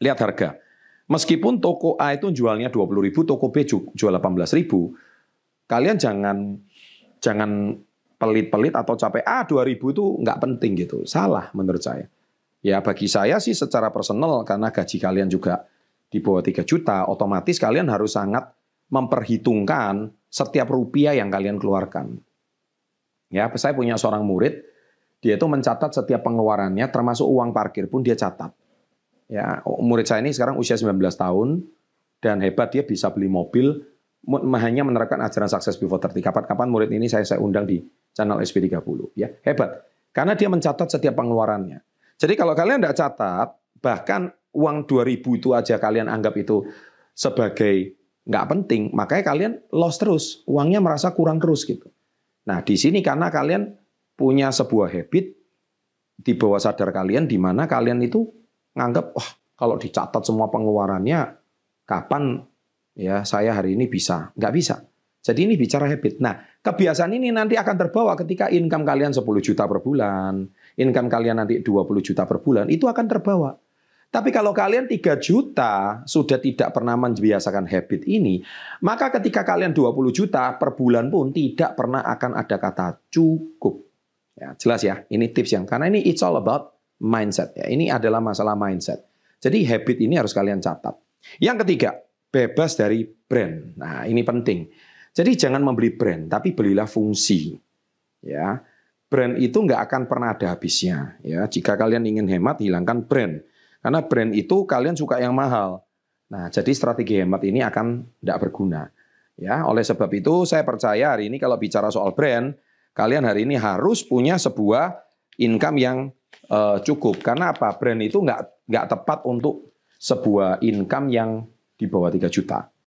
lihat harga. Meskipun toko A itu jualnya 20 ribu, toko B jual 18 ribu, kalian jangan jangan pelit-pelit atau capek ah 2000 itu nggak penting gitu. Salah menurut saya. Ya bagi saya sih secara personal karena gaji kalian juga di bawah 3 juta, otomatis kalian harus sangat memperhitungkan setiap rupiah yang kalian keluarkan. Ya, saya punya seorang murid, dia itu mencatat setiap pengeluarannya termasuk uang parkir pun dia catat. Ya, murid saya ini sekarang usia 19 tahun dan hebat dia bisa beli mobil hanya menerapkan ajaran sukses before 30. Kapan-kapan murid ini saya saya undang di channel SP30 ya. Hebat. Karena dia mencatat setiap pengeluarannya. Jadi kalau kalian tidak catat, bahkan uang 2000 itu aja kalian anggap itu sebagai nggak penting, makanya kalian loss terus, uangnya merasa kurang terus gitu. Nah di sini karena kalian punya sebuah habit di bawah sadar kalian di mana kalian itu nganggap wah kalau dicatat semua pengeluarannya kapan ya saya hari ini bisa? Nggak bisa. Jadi ini bicara habit. Nah kebiasaan ini nanti akan terbawa ketika income kalian 10 juta per bulan income kalian nanti 20 juta per bulan itu akan terbawa. Tapi kalau kalian 3 juta sudah tidak pernah membiasakan habit ini, maka ketika kalian 20 juta per bulan pun tidak pernah akan ada kata cukup. Ya, jelas ya, ini tips yang karena ini it's all about mindset ya. Ini adalah masalah mindset. Jadi habit ini harus kalian catat. Yang ketiga, bebas dari brand. Nah, ini penting. Jadi jangan membeli brand, tapi belilah fungsi. Ya. Brand itu nggak akan pernah ada habisnya. Ya, jika kalian ingin hemat, hilangkan brand. Karena brand itu kalian suka yang mahal. Nah, jadi strategi hemat ini akan tidak berguna. Ya, oleh sebab itu saya percaya hari ini kalau bicara soal brand, kalian hari ini harus punya sebuah income yang uh, cukup. Karena apa? Brand itu nggak nggak tepat untuk sebuah income yang di bawah 3 juta.